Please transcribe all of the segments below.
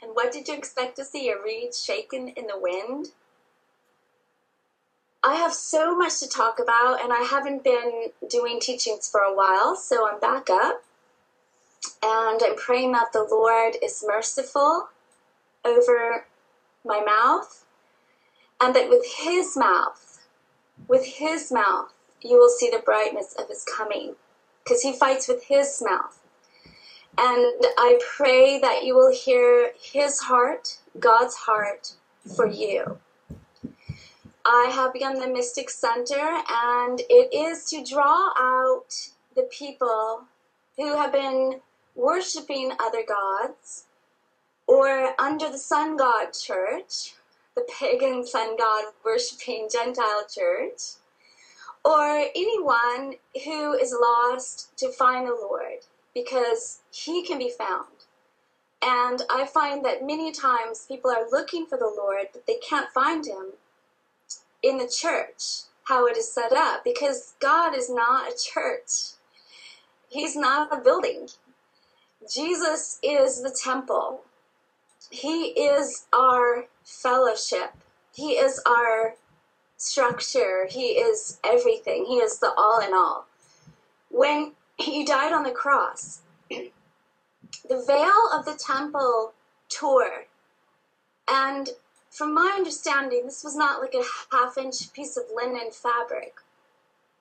And what did you expect to see? A reed shaken in the wind? I have so much to talk about, and I haven't been doing teachings for a while, so I'm back up. And I'm praying that the Lord is merciful over my mouth, and that with His mouth, with His mouth, you will see the brightness of His coming, because He fights with His mouth. And I pray that you will hear His heart, God's heart, for you. I have begun the Mystic Center, and it is to draw out the people who have been worshiping other gods or under the sun god church, the pagan sun god worshiping Gentile church, or anyone who is lost to find the Lord because he can be found. And I find that many times people are looking for the Lord, but they can't find him in the church, how it is set up, because God is not a church. He's not a building. Jesus is the temple. He is our fellowship. He is our structure. He is everything. He is the all in all. When he died on the cross, the veil of the temple tore, and from my understanding, this was not like a half inch piece of linen fabric.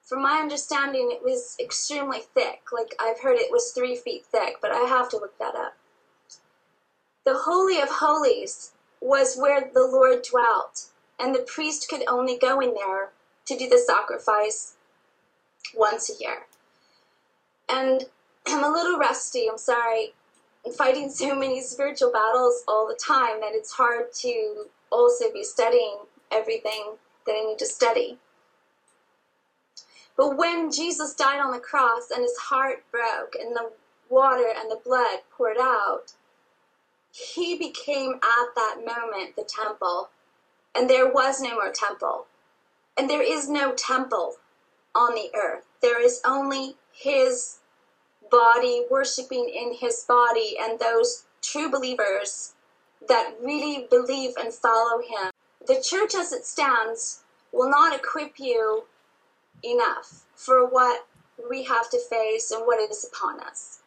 From my understanding, it was extremely thick. Like I've heard it was three feet thick, but I have to look that up. The Holy of Holies was where the Lord dwelt, and the priest could only go in there to do the sacrifice once a year. And I'm a little rusty, I'm sorry. I'm fighting so many spiritual battles all the time that it's hard to also be studying everything that I need to study. But when Jesus died on the cross and his heart broke and the water and the blood poured out, he became at that moment the temple. And there was no more temple. And there is no temple on the earth. There is only his body, worshiping in his body, and those true believers that really believe and follow him. The church as it stands will not equip you enough for what we have to face and what is upon us.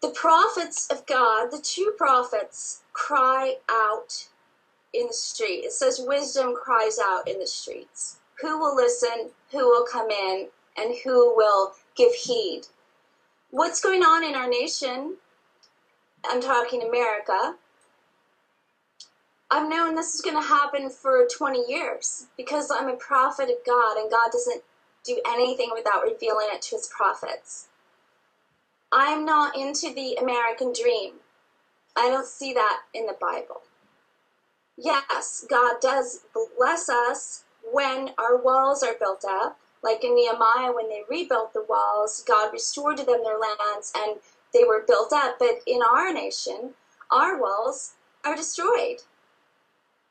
The prophets of God, the true prophets, cry out in the street. It says wisdom cries out in the streets. Who will listen? Who will come in? And who will give heed? What's going on in our nation I'm talking America, I've known this is going to happen for 20 years because I'm a prophet of God and God doesn't do anything without revealing it to his prophets. I'm not into the American dream. I don't see that in the Bible. Yes, God does bless us when our walls are built up. Like in Nehemiah, when they rebuilt the walls, God restored to them their lands and they were built up, but in our nation, our walls are destroyed.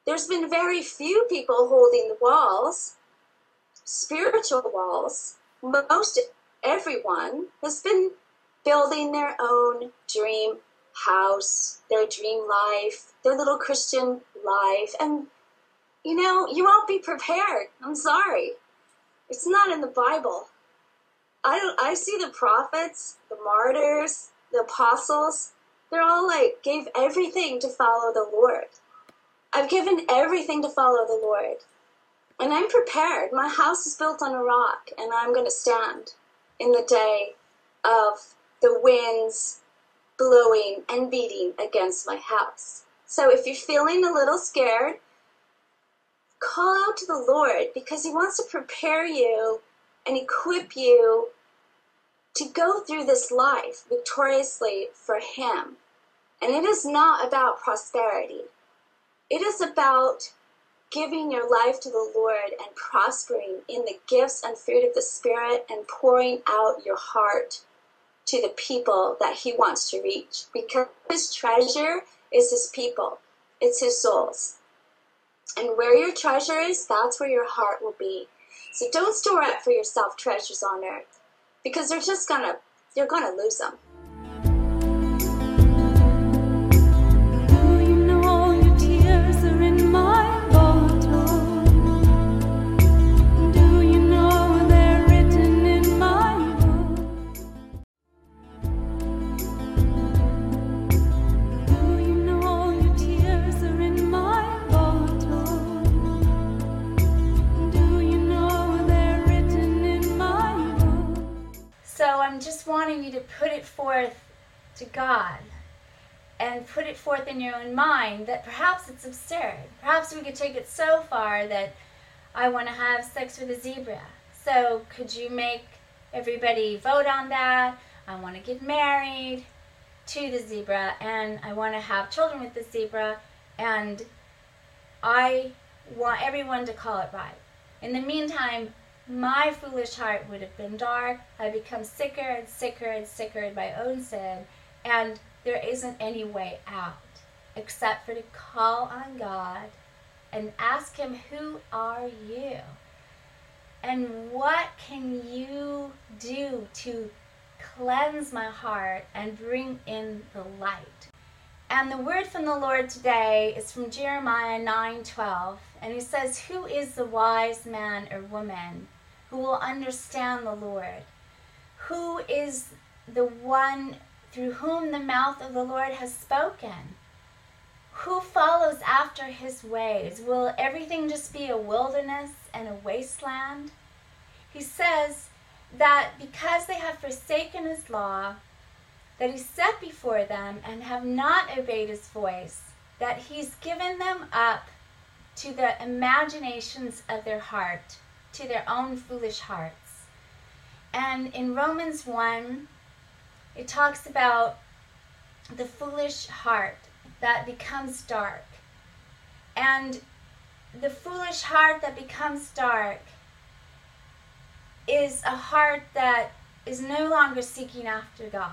There's been very few people holding the walls, spiritual walls. Most everyone has been building their own dream house, their dream life, their little Christian life. And, you know, you won't be prepared. I'm sorry. It's not in the Bible. I I see the prophets, the martyrs, the apostles, they're all like gave everything to follow the Lord. I've given everything to follow the Lord. And I'm prepared. My house is built on a rock, and I'm going to stand in the day of the winds blowing and beating against my house. So if you're feeling a little scared, call out to the Lord because He wants to prepare you and equip you to go through this life victoriously for Him. And it is not about prosperity, it is about giving your life to the Lord and prospering in the gifts and fruit of the Spirit and pouring out your heart to the people that He wants to reach. Because His treasure is His people, it's His souls. And where your treasure is, that's where your heart will be. So don't store up for yourself treasures on earth because they're just gonna, you're gonna lose them. Put it forth in your own mind that perhaps it's absurd. Perhaps we could take it so far that I want to have sex with a zebra. So could you make everybody vote on that? I want to get married to the zebra and I want to have children with the zebra and I want everyone to call it right. In the meantime, my foolish heart would have been dark. I become sicker and sicker and sicker in my own sin, and there isn't any way out except for to call on God and ask Him, Who are you? And what can you do to cleanse my heart and bring in the light? And the word from the Lord today is from Jeremiah 9:12, and he says, "Who is the wise man or woman who will understand the Lord? Who is the one through whom the mouth of the Lord has spoken? Who follows after his ways? Will everything just be a wilderness and a wasteland? He says that because they have forsaken his law, that he set before them and have not obeyed his voice, that he's given them up to the imaginations of their heart to their own foolish hearts. And in Romans 1, it talks about the foolish heart that becomes dark. And the foolish heart that becomes dark is a heart that is no longer seeking after God.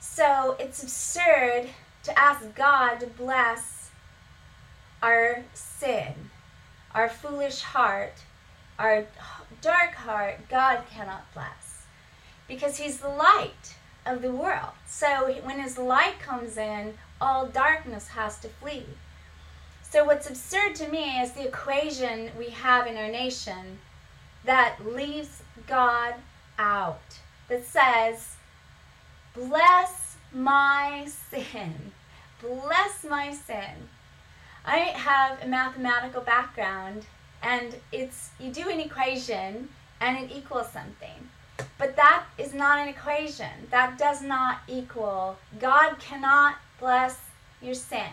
So it's absurd to ask God to bless our sin, our foolish heart, our dark heart, God cannot bless because He's the light of the world. So when His light comes in, all darkness has to flee. So what's absurd to me is the equation we have in our nation that leaves God out, that says, Bless my sin. Bless my sin. I have a mathematical background and it's you do an equation and it equals something. But that is not an equation. That does not equal. God cannot bless your sin.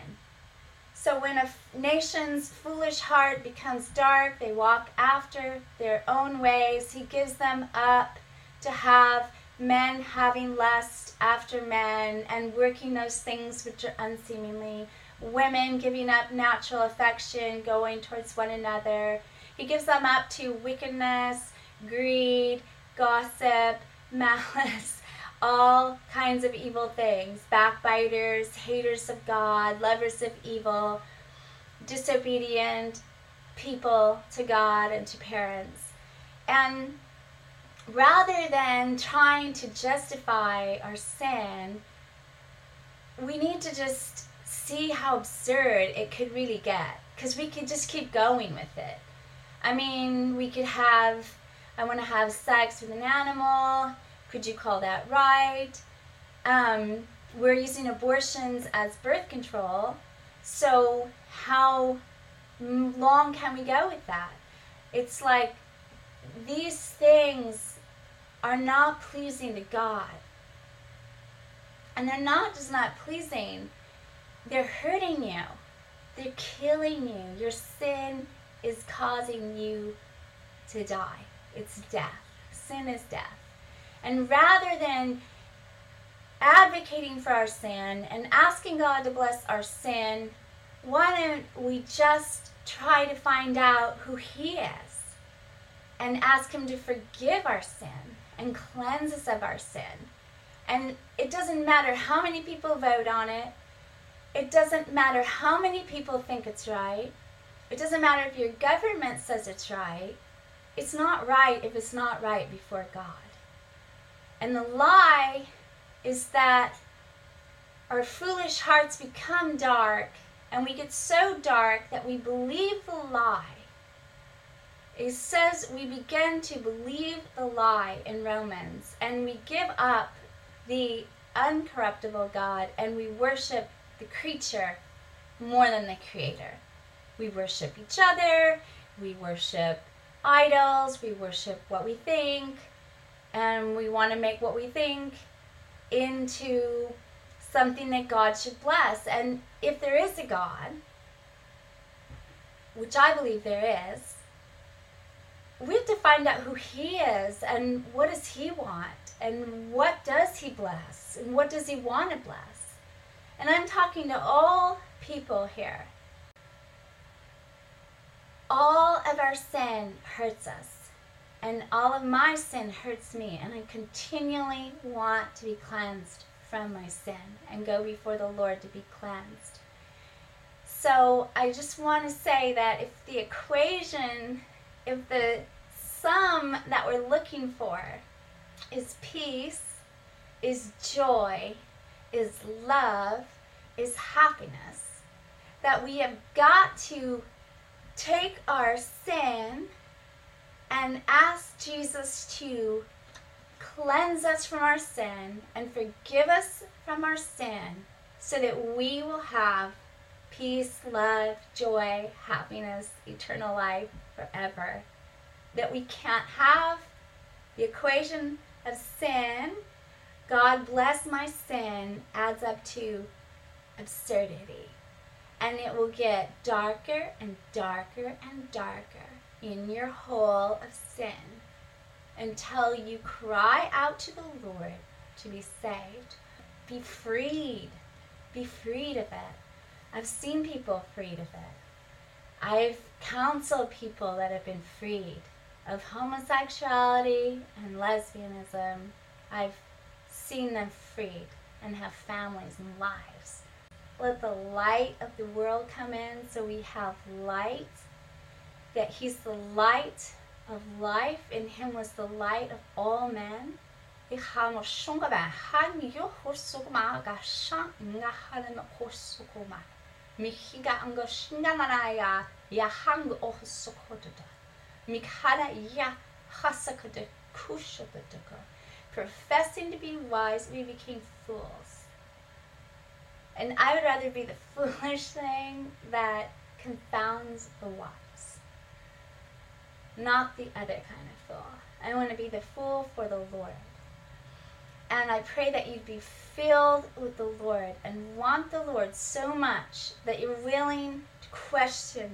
So when a nation's foolish heart becomes dark, they walk after their own ways. He gives them up to have men having lust after men and working those things which are unseemly women giving up natural affection, going towards one another. He gives them up to wickedness, greed, gossip, malice, all kinds of evil things backbiters, haters of God, lovers of evil, disobedient people to God and to parents. And rather than trying to justify our sin, we need to just see how absurd it could really get because we could just keep going with it. I mean, we could have, I want to have sex with an animal. Could you call that right? Um, we're using abortions as birth control. So, how long can we go with that? It's like these things are not pleasing to God. And they're not just not pleasing, they're hurting you. They're killing you. Your sin is causing you to die. It's death. Sin is death. And rather than advocating for our sin and asking God to bless our sin, why don't we just try to find out who He is and ask Him to forgive our sin and cleanse us of our sin? And it doesn't matter how many people vote on it, it doesn't matter how many people think it's right. It doesn't matter if your government says it's right. It's not right if it's not right before God. And the lie is that our foolish hearts become dark and we get so dark that we believe the lie. It says we begin to believe the lie in Romans and we give up the uncorruptible God and we worship the creature more than the creator. We worship each other, we worship idols, we worship what we think, and we want to make what we think into something that God should bless. And if there is a God, which I believe there is, we have to find out who he is and what does he want and what does he bless and what does he want to bless. And I'm talking to all people here. All of our sin hurts us, and all of my sin hurts me, and I continually want to be cleansed from my sin and go before the Lord to be cleansed. So I just want to say that if the equation, if the sum that we're looking for is peace, is joy, is love, is happiness, that we have got to take our sin and ask Jesus to cleanse us from our sin and forgive us from our sin so that we will have peace, love, joy, happiness, eternal life forever. That we can't have the equation of sin, God bless my sin, adds up to absurdity. And it will get darker and darker and darker in your hole of sin until you cry out to the Lord to be saved. Be freed. Be freed of it. I've seen people freed of it. I've counseled people that have been freed of homosexuality and lesbianism. I've seen them freed and have families and lives. Let the light of the world come in so we have light, that He's the light of life. In Him was the light of all men. Professing to be wise, we became fools. And I would rather be the foolish thing that confounds the wise, not the other kind of fool. I want to be the fool for the Lord. And I pray that you'd be filled with the Lord and want the Lord so much that you're willing to question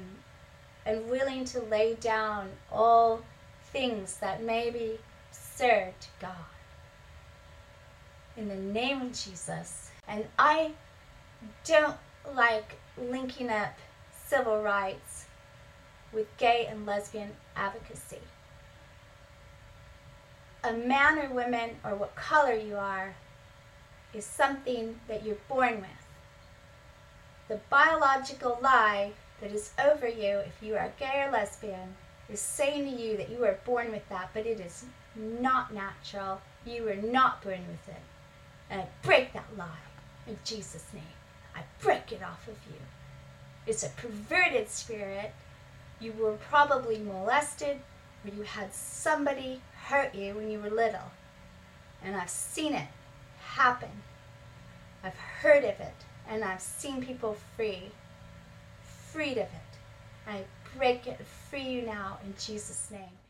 and willing to lay down all things that maybe serve to God. In the name of Jesus. And I don't like linking up civil rights with gay and lesbian advocacy. A man or woman, or what color you are, is something that you're born with. The biological lie that is over you if you are gay or lesbian is saying to you that you are born with that, but it is not natural. You were not born with it. And I break that lie in Jesus' name. I break it off of you. It's a perverted spirit. You were probably molested or you had somebody hurt you when you were little. And I've seen it happen. I've heard of it. And I've seen people free. Freed of it. I break it free you now in Jesus' name.